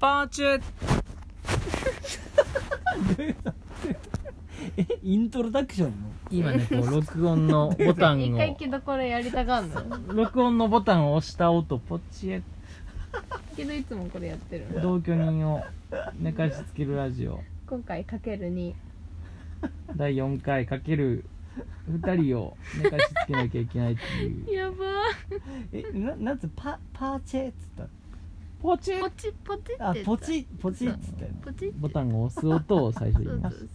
パーチェえイントロダクションの？今ねこう 録音のボタン一回をけどこれやりたがんの録音のボタンを押した音ポチエけどいつもこれやってるの同居人を寝かしつけるラジオ。今回かける2第4回かける。2人を寝かしつけなきゃいけないっていう。やばえななんつうパパーチェっつったポチーポチポチあポチポチっつったよポチボタンを押す音を最初そうそう言います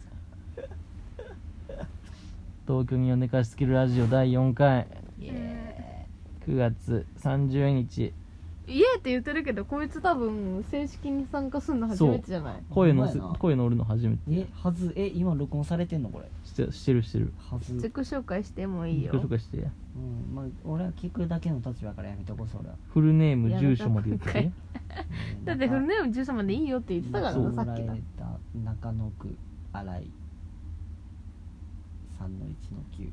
同居人を寝かしつけるラジオ第4回。イエ9月30日。ーイイエーって言ってるけどこいつ多分正式に参加するの初めてじゃない？声のせほんまやな。声乗るの初めて。えはずえ今録音されてんの？これ。してしてるしてる。はず。自己紹介してもいいよ。自己紹介して。うんまあ俺は聞くだけの立場からやめとこうそれは。フルネーム住所まで言って。ね だってフルネーム13までいいよって言ってたからそう。なさっきだ中野区新井3の1の9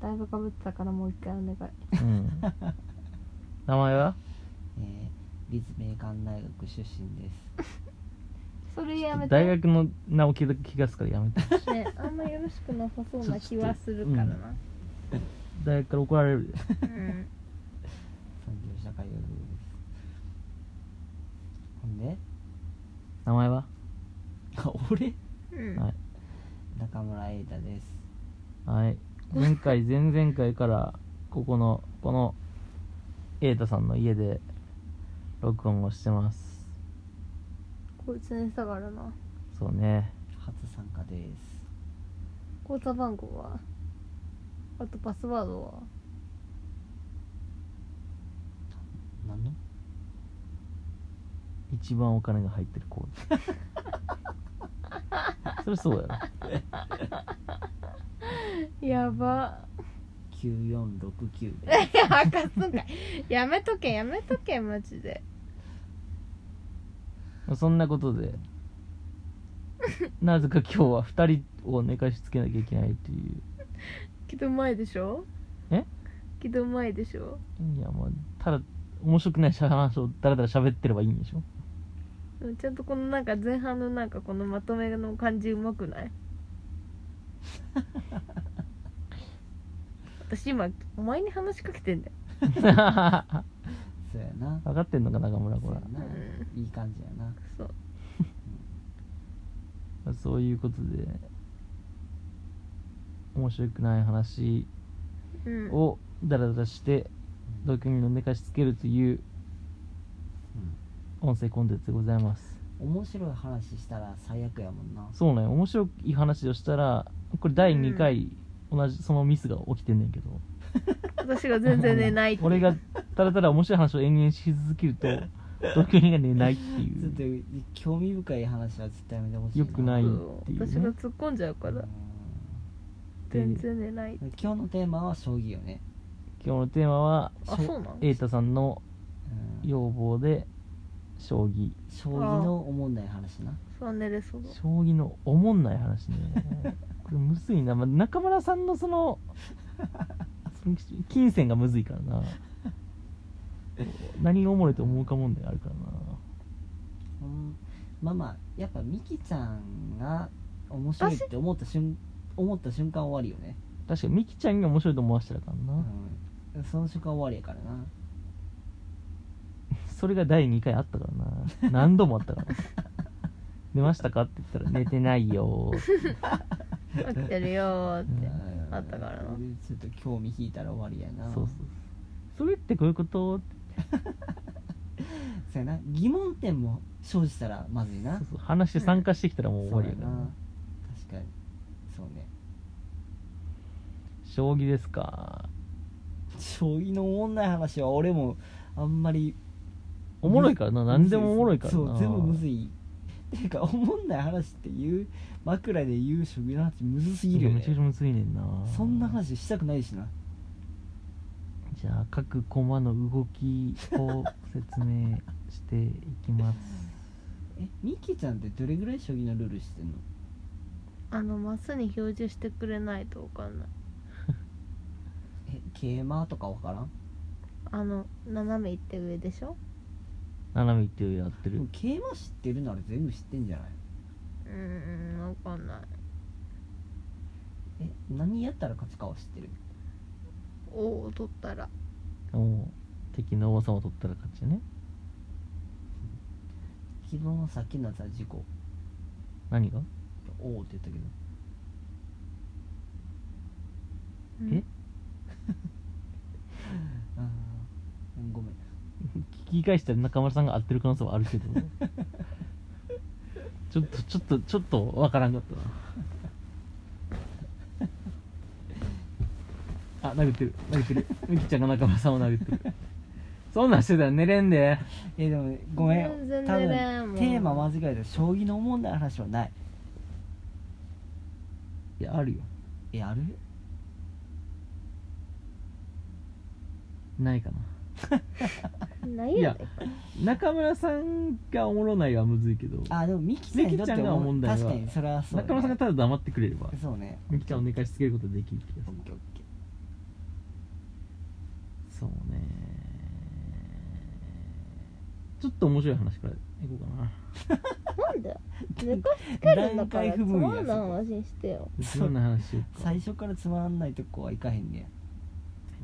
だいぶかぶってたからもう一回お願い。うん 名前は？えー、立命館大学出身です。それやめて。大学の名を聞いた気がするからやめて。ねあんまよろしくなさそうな気はするからな。大学から怒られるでうん。産業社会学部です。ほんで？名前は？あ俺？うん。はい。中村瑛太です。はい。前回前々回からここのこの瑛太さんの家で録音をしてます。こいつにしたからな。そうね。初参加です。口座番号は？あとパスワードは？何の？一番お金が入ってるコードそれそうやろ。やば9469で いや明かすんかい。やめとけやめとけマジで。そんなことで。なぜか今日は2人を寝かしつけなきゃいけないという。けど前でしょえけど前でしょ？いやもうただ面白くない話をだらだら喋ってればいいんでしょ？うんちゃんとこのなんか前半のなんかこのまとめの感じうまくない？私今お前に話しかけてんだよ。そうやな。分かってんのか中村これ。そうやな、いい感じやな。そう。そういうことで面白くない話うん。をダラダラして同居人の寝かしつけるという音声コンテンツでございます。うん面白い話したら最悪やもんな。そうね面白い話をしたらこれ第2回、同じそのミスが起きてんねんけど。私が全然寝ないって俺がただただ面白い話を延々し続けると同居人が寝ないってちょっと興味深い話は絶対やめてほしいな。よくないっていうね。私が突っ込んじゃうから。う全然寝ないん今日のテーマは将棋よね、今日のテーマはしょあそうなの瑛太さんのうん。要望で将棋。将棋のおもんない話な。そう寝れそう。だ将棋のおもんない話ねこれむずいな、まあ、中村さんのそのその 金銭がむずいからな。何がおもろいと思うか問題あるからな。うんまあまあやっぱミキちゃんが面白いって思った瞬思った瞬間終わりよね、確かにミキちゃんが面白いと思わせたからな、うん、その瞬間終わりやからな。それが第2回あったからな。何度もあったから。寝ましたかって言ったら寝てないよ起きてるよーってうん。あったからな。ちょっと興味引いたら終わりやな。そうそうそれってこういうこと？ってそうやな。疑問点も生じたらまずいな。そうそう。話して参加してきたらもう終わりやからな。そうやな。確かに。そうね。将棋ですか？将棋のおもんない話は俺もあんまりおもろいからな。何でもおもろいからな。そう全部むずい。ていうかおもんない話っていう枕で言う将棋の話むずすぎる。よねめちゃくちゃむずいねんな。そんな話したくないしな。じゃあ各コマの動きを説明していきます。えミキちゃんってどれぐらい将棋のルールしてんの？あのマスに表示してくれないと分かんない。え桂馬とかわからん？あの斜め行って上でしょ？七海っていうやってる。でも桂馬知ってるなら全部知ってんじゃない？うーんわかんない。え何やったら勝つかは知ってる？王を取ったら。おう敵の王様を取ったら勝ちね。昨日のさっきのやつは事故何が？おおって言ったけど。え？あーごめん。聞き返したら中村さんが合ってる可能性はあるけど ちょっとちょっとちょっとわからんかったな。あ殴ってる。殴ってる。みきちゃんが中村さんを殴ってる。そんなんしてたら寝れんで。えでもごめん。全然多分寝れんもん。テーマ間違えた将棋のおもんない話はない。いやあるよ。えある？ないかな いや中村さんがおもろないはむずいけど。あでもミキちゃんにとってミキちゃんがは問題は。確かにそれはそう、ね、中村さんがただ黙ってくれれば。そうね。みきちゃんを寝かしつけることができる気がする。そうね。ちょっと面白い話からいこうかな。なんで？寝かしつけるんだからつまんない話にしてよ。どんな話しようか。最初からつまらないとこはいかへんね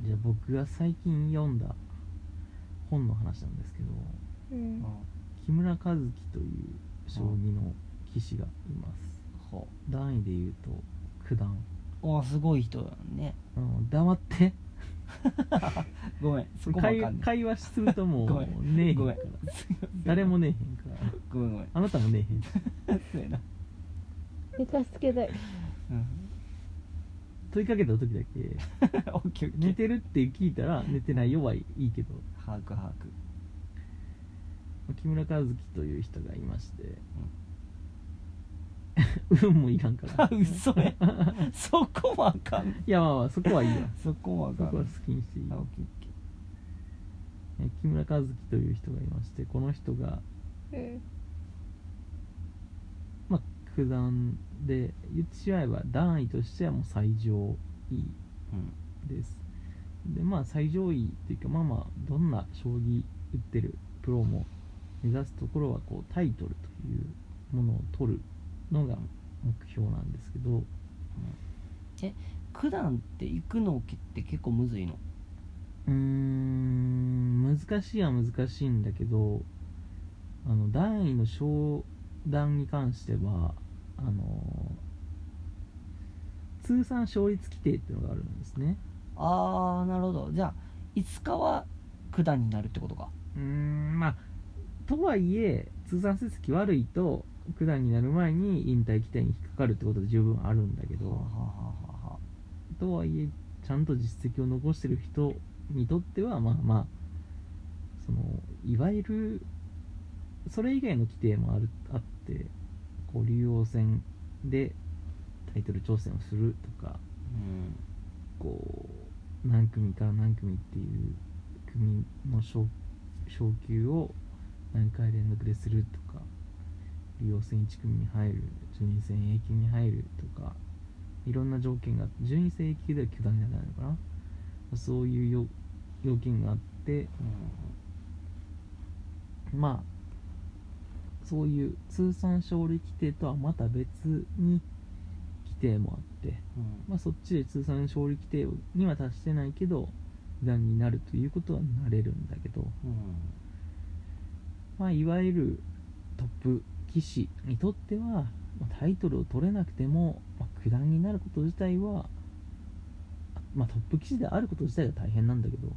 じゃあ僕が最近読んだ本の話なんですけどうん。や、木村和樹という将棋の棋士がいます。ほ段位で言うと九段。うおすごい人だね。うん黙って。ごめんそこ会かんねん会話するともう ん。ねえへんから。誰もねえへんから。ごめんごめん。あなたもねえへん。し そうやな、寝かしつけたいうん、問いかけた時だけ寝てるって聞いたら寝てないよはいいけど把握把握木村和樹という人がいまして、運もいらんから。あ嘘や。そこもあかん。いやまあまあそこはいいわそこもあかん。そこは好きにしていい。あオッケーオッケえ木村和樹という人がいましてこの人が、うんまあ、九段で言ってしまえば段位としてはもう最上位ーうんでまあ最上位っていうかまあまあどんな将棋打ってるプロも目指すところはこうタイトルというものを取るのが目標なんですけど九段って行くのって結構むずいの？うーん難しいは難しいんだけどあの段位の昇段に関してはあの通算勝率規定っていうのがあるんですねああなるほど。じゃあいつかは九段になるってことか。うーんまあとはいえ通算成績悪いと九段になる前に引退規定に引っかかるってことで十分あるんだけど、はあはあはあは。とはいえちゃんと実績を残してる人にとってはまあまあそのいわゆるそれ以外の規定もあるあってこう竜王戦でタイトル挑戦をするとかうん。こう何組から何組っていう組の昇昇級を何回連続でするとか竜王戦1組に入る順位戦 A 級に入るとかいろんな条件が順位戦 A 級では九段にならないのかな。そういう要件があってまあそういう通算勝利規定とはまた別に定もあってうん。まあ、そっちで通算勝利規定には達してないけど九段になるということはなれるんだけど、うん。まあ、いわゆるトップ棋士にとっては、まあタイトルを取れなくても、まあ、九段になること自体は、まあ、トップ棋士であること自体が大変なんだけど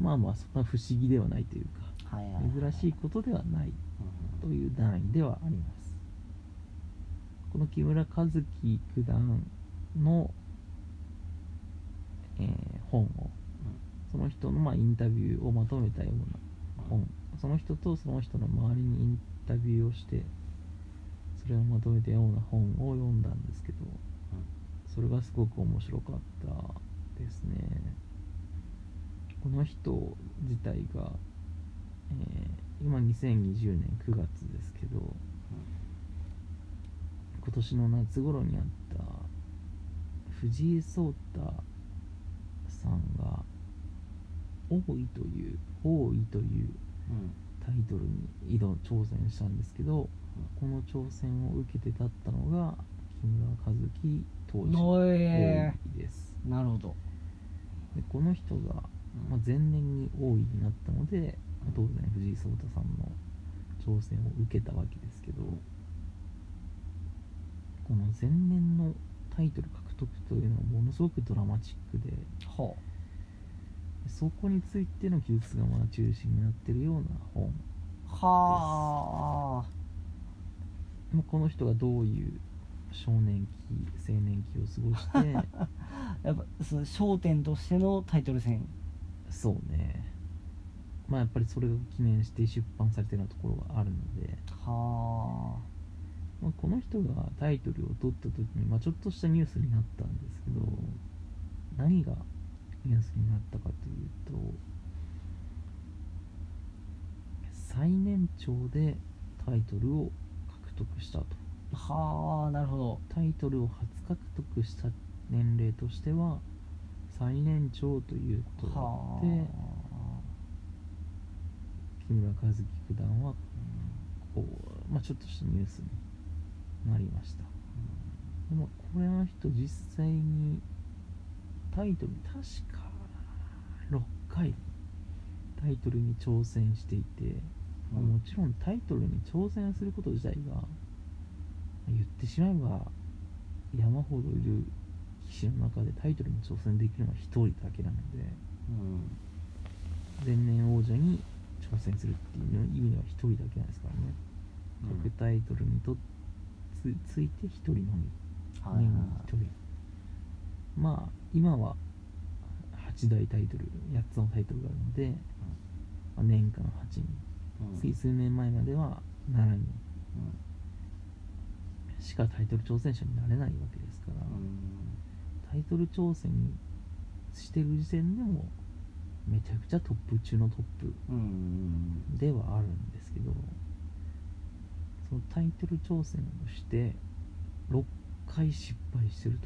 まあまあそんな不思議ではないというかはいはいはい珍しいことではないうんという段位ではありますこの木村和樹九段の、えー本をその人のまあインタビューをまとめたような本。その人とその人の周りにインタビューをしてそれをまとめたような本を読んだんですけどそれがすごく面白かったですね。この人自体が、えー今2020年9月ですけど今年の夏頃にあった藤井聡太さんが王位という王位といううん。トルに挑挑戦したんですけど、この挑戦を受けて立ったのが木村和樹当時のお王え位です。なるほど、でこの人が、まあ、前年に王位になったので当然藤井聡太さんの挑戦を受けたわけですけどこの前年のタイトル獲得というのはものすごくドラマチックではそこについての記述がまあ中心になってるような本あはあ。まあこの人がどういう少年期青年期を過ごして やっぱその焦点としてのタイトル戦。そうね。まあやっぱりそれを記念して出版されてるようなところがあるので、はまあ、この人がタイトルを取った時に、まあ、ちょっとしたニュースになったんですけど何がニュースになったかというと最年長でタイトルを獲得したと。あはあなるほど。タイトルを初獲得した年齢としては最年長ということがあはって木村和樹九段はこう、まあ、ちょっとしたニュースになりました。でもこれの人実際にタイトル確か6回タイトルに挑戦していて、まあうんもちろんタイトルに挑戦すること自体が言ってしまえば山ほどいる棋士の中でタイトルに挑戦できるのは1人だけなのでうん。前年王者に挑戦するっていう意味では1人だけなんですからね、各タイトルにとつついて1人のみ。はいはい年に1人。まあ今は8大タイトル8つのタイトルがあるので、まあ年間8人。うん。つい数年前までは7人。しかタイトル挑戦者になれないわけですから、タイトル挑戦してる時点でもめちゃくちゃトップ中のトップうん。うん。ではあるんですけどそのタイトル挑戦をして6回失敗してる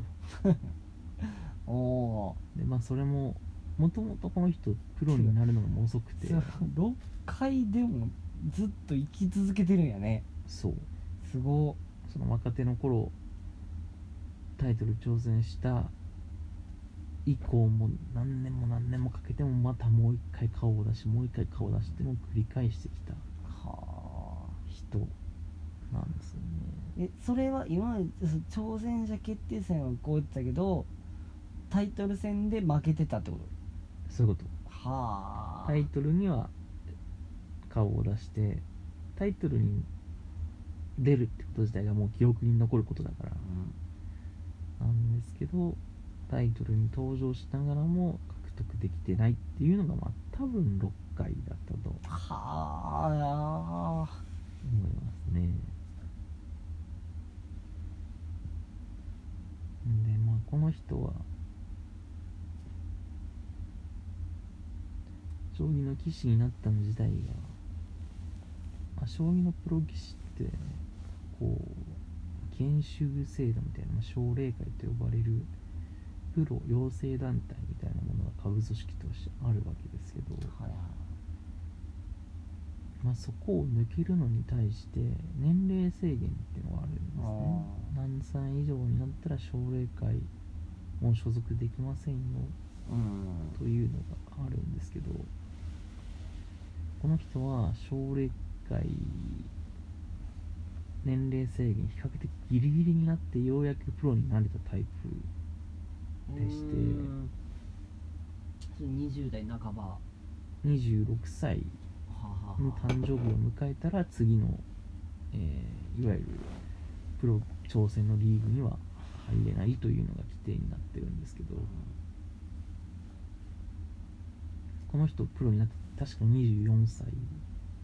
と。おおでまあそれももともとこの人プロになるのがもう遅くて。ー6回でもずっと生き続けてるんやね。そう。すご。その若手の頃タイトル挑戦した以降も何年も何年もかけてもまたもう一回顔を出しもう一回顔を出しても繰り返してきたはあ。人なんですよね。えそれは今までそ挑戦者決定戦はこう言ってたけどタイトル戦で負けてたってこと？そういうこと。はあ。タイトルには顔を出してタイトルに出るってこと自体がもう記憶に残ることだから。うん。なんですけどタイトルに登場しながらも獲得できてないっていうのがまあ多分6回だったとはあ。思いますねでまあこの人は将棋の棋士になったの自体が、まあ、将棋のプロ棋士ってこう研修制度みたいな、まあ、奨励会と呼ばれるプロ養成団体みたいなものが下部組織としてあるわけですけど、はいはい。まあ、そこを抜けるのに対して年齢制限っていうのがあるんですね。あ何歳以上になったら奨励会もう所属できませんよ。うん。というのがあるんですけどこの人は奨励会年齢制限比較的ギリギリになってようやくプロになれたタイプでしてうん。それ20代半ば。は26歳あはあ。にはあ誕生日を迎えたら次の、えーいわゆるプロ挑戦のリーグには入れないというのが規定になってるんですけどこの人プロになって確か24歳。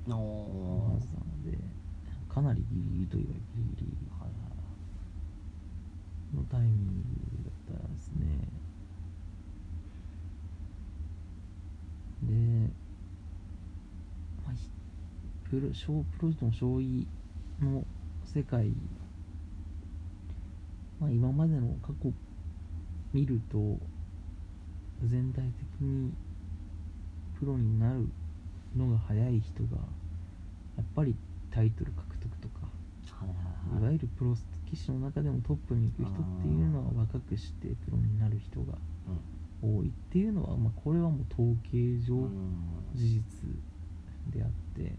おのおはずなのでかなりギリギリといえばギリギリ。のタイミングだったんですね。で、まあ、ひプロ小プロの将棋の世界、まあ、今までの過去見ると全体的にプロになるのが早い人がやっぱりタイトル獲得とかはいわはい。ゆるプロ棋士の中でもトップに行く人っていうのは若くしてプロになる人が多いっていうのは、まあ、これはもう統計上うん。事実であって、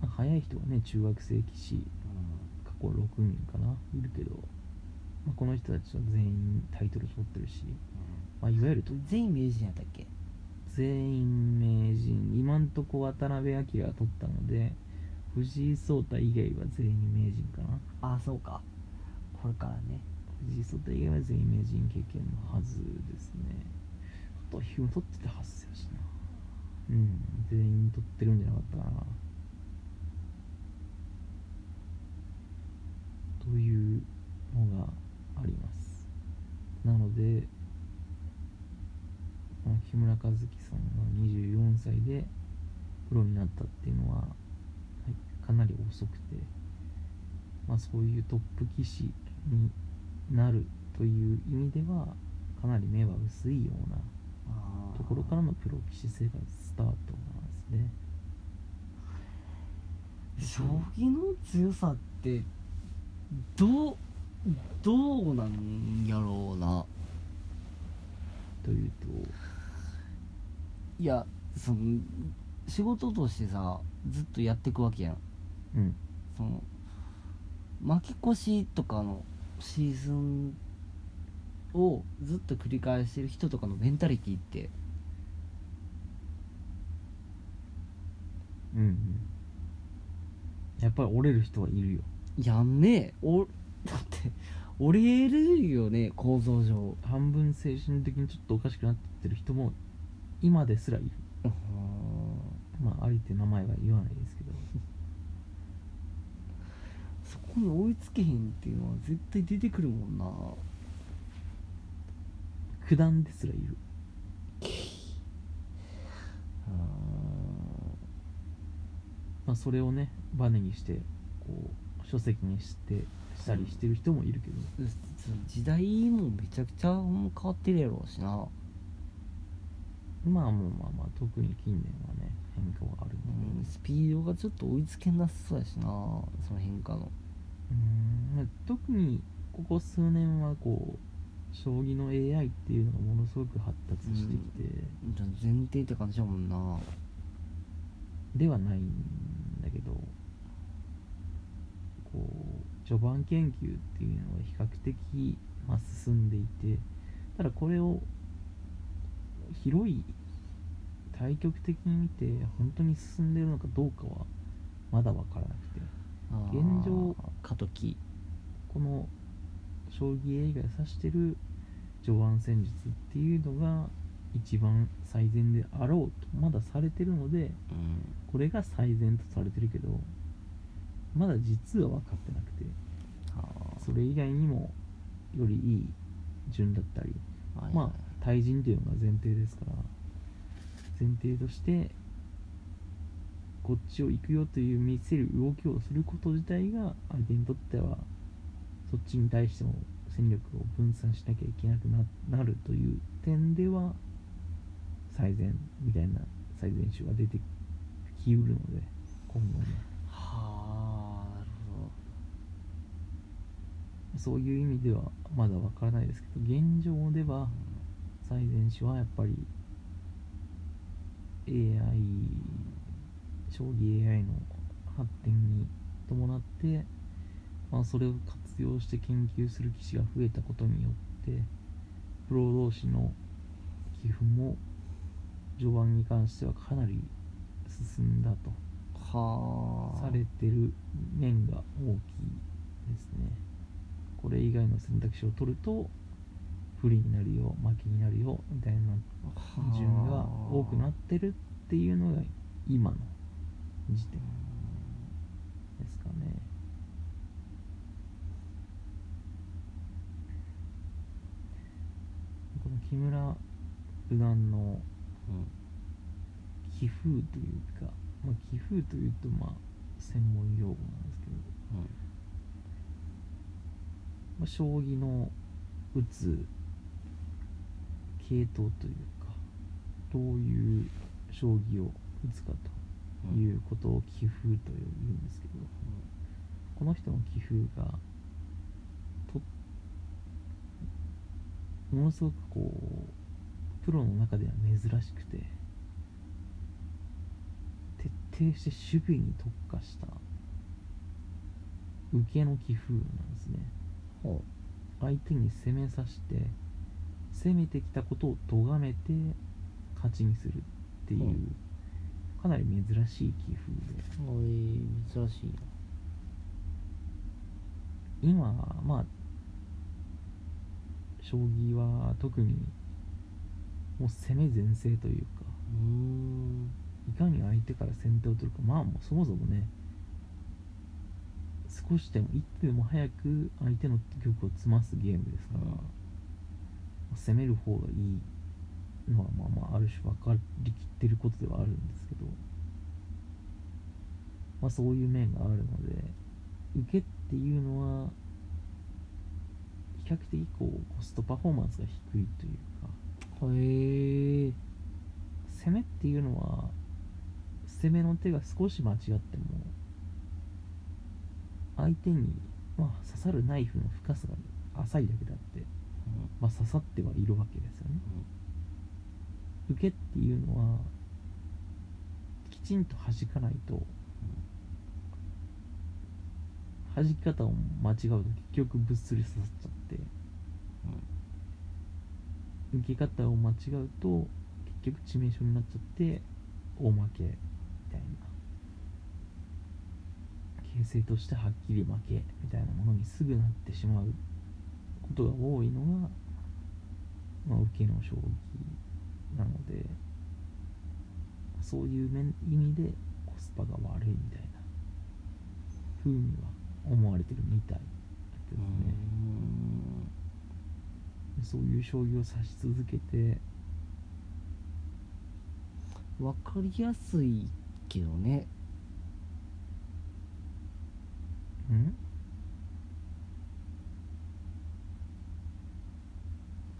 まあ、早い人はね中学生棋士過去6人かないるけど、まあ、この人たちは全員タイトル取ってるし、まあ、いわゆるとうん全員名人やったっけ？全員名人。今んとこ渡辺明が取ったので藤井聡太以外は全員名人かな。ああそうか。これからね。藤井聡太以外は全員名人経験のはずですね。あとはヒュー取ってたはずやしな。うん全員取ってるんじゃなかったかなというのがあります。なのでこの木村和樹さんが24歳でプロになったっていうのははいかなり遅くてまあそういうトップ棋士になるという意味ではかなり目は薄いようなところからのプロ棋士生活スタートなんですね。将棋の強さってどうどうなんやろうなといういやその仕事としてさずっとやっていくわけやん。とうん。その負け越しとかのシーズンをずっと繰り返してる人とかのメンタリティって。うんうん。やっぱり折れる人はいるよやんねえ。おだって折れるよね構造上。半分精神的にちょっとおかしくなってる人も今ですらいる。まあありて名前は言わないですけど。そこに追いつけへんっていうのは絶対出てくるもんな。九段ですらいる。まあそれをねバネにしてこう書籍にしてしたりしてる人もいるけど、時代もめちゃくちゃ変わってるやろうしな、まあもうまあまあ特に近年はね変化があるうん、スピードがちょっと追いつけなさそうやしなその変化の。うんまあ特にここ数年はこう将棋の AI っていうのがものすごく発達してきて、じゃあ前提って感じだもんな。ではないんだけどこう序盤研究っていうのは比較的、まあ、進んでいてただこれを広い対極的に見て本当に進んでるのかどうかはまだ分からなくて現状過渡期。この将棋映画が指してる序盤戦術っていうのが一番最善であろうとまだされてるのでうん。これが最善とされてるけどまだ実は分かってなくてあ。それ以外にもよりいい順だったりーはい。まあ対人というのが前提ですから前提としてこっちを行くよという見せる動きをすること自体が相手にとってはそっちに対しても戦力を分散しなきゃいけなくななるという点では最善みたいな最善手が出てきうるので今後ねはあなるほそういう意味ではまだわからないですけど現状では最善手はやっぱり AI 将棋 AI の発展に伴って、まあ、それを活用して研究する棋士が増えたことによってプロ同士の寄付も序盤に関してはかなり進んだとどはあ。されてる面が大きいですねこれ以外の選択肢を取ると不利になるよ負けになるよみたいな順が多くなってるっていうのが今の時点ですかね。この木村九段のうん。棋風というか、まあ、棋風というとまあ専門用語なんですけど、まあ、将棋の打つ系統というかどういう将棋を打つかということを棋風というんですけどこの人の棋風がとものすごくこうプロの中では珍しくて徹底して守備に特化した受けの棋風なんですね。ほ相手に攻めさせて攻めてきたことを咎めて勝ちにするっていう、うん。かなり珍しい棋風で。うおい珍しいな。今まあ将棋は特にもう攻め前制というかいかに相手から先手を取るかまあもうそもそもね少しでも一手でも早く相手の玉を詰ますゲームですから、うん。まあ攻める方がいいのはまあまあある種分かりきってることではあるんですけどまあそういう面があるので受けっていうのは比較的こうコストパフォーマンスが低いというかへえ攻めっていうのは攻めの手が少し間違っても相手に、まあ、刺さるナイフの深さが浅いだけであって、まあ、刺さってはいるわけですよね。受けっていうのはきちんと弾かないと弾き方を間違うと結局ぶっすり刺さっちゃって受け方を間違うと結局致命傷になっちゃって大負けみたいな形勢としてはっきり負けみたいなものにすぐなってしまうことが多いのが、まあ、受けの将棋なのでそういう面意味でコスパが悪いみたいな風には思われてるみたいですね。んそういう将棋を指し続けてわかりやすいけどねん？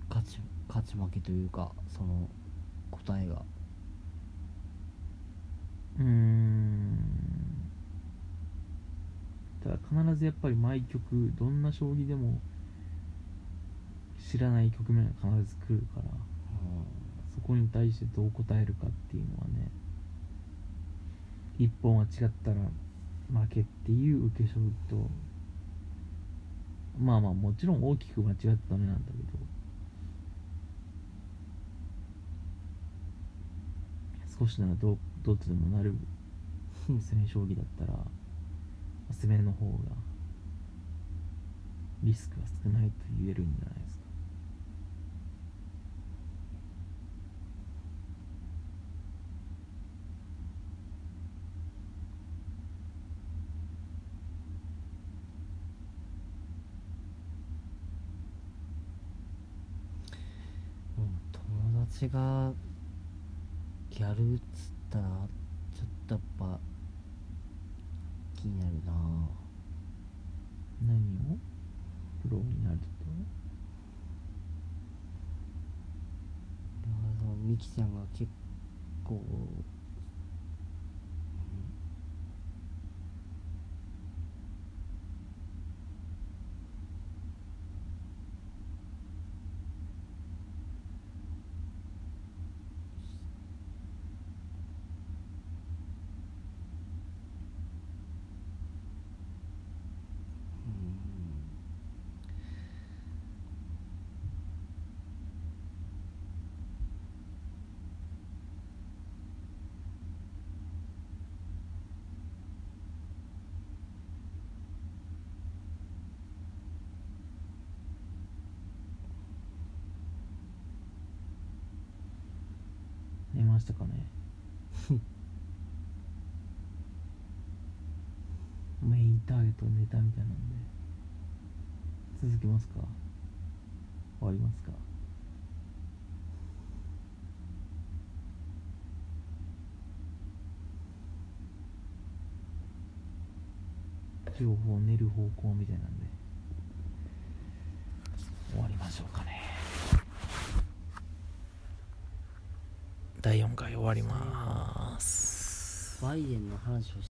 勝ち勝ち負けというかその答えが。うーん。ただ必ずやっぱり毎局どんな将棋でも知らない局面が必ず来るからそこに対してどう答えるかっていうのはね一本は違ったら負けっていう受け将棋とまあまあもちろん大きく間違ってダメなんだけど。少しならどどうとでもなる攻め将棋だったら攻めの方がリスクが少ないと言えるんじゃないですかうん友達がやるっつったらちょっとやっぱ気になるな。何を？プロになると？ミキちゃんが結構寝ましたかね。メインターゲットネタみたいなんで。続きますか？終わりますか？情報を練る方向みたいなんで。終わりましょうかね第4回終わります。バイデンの話をし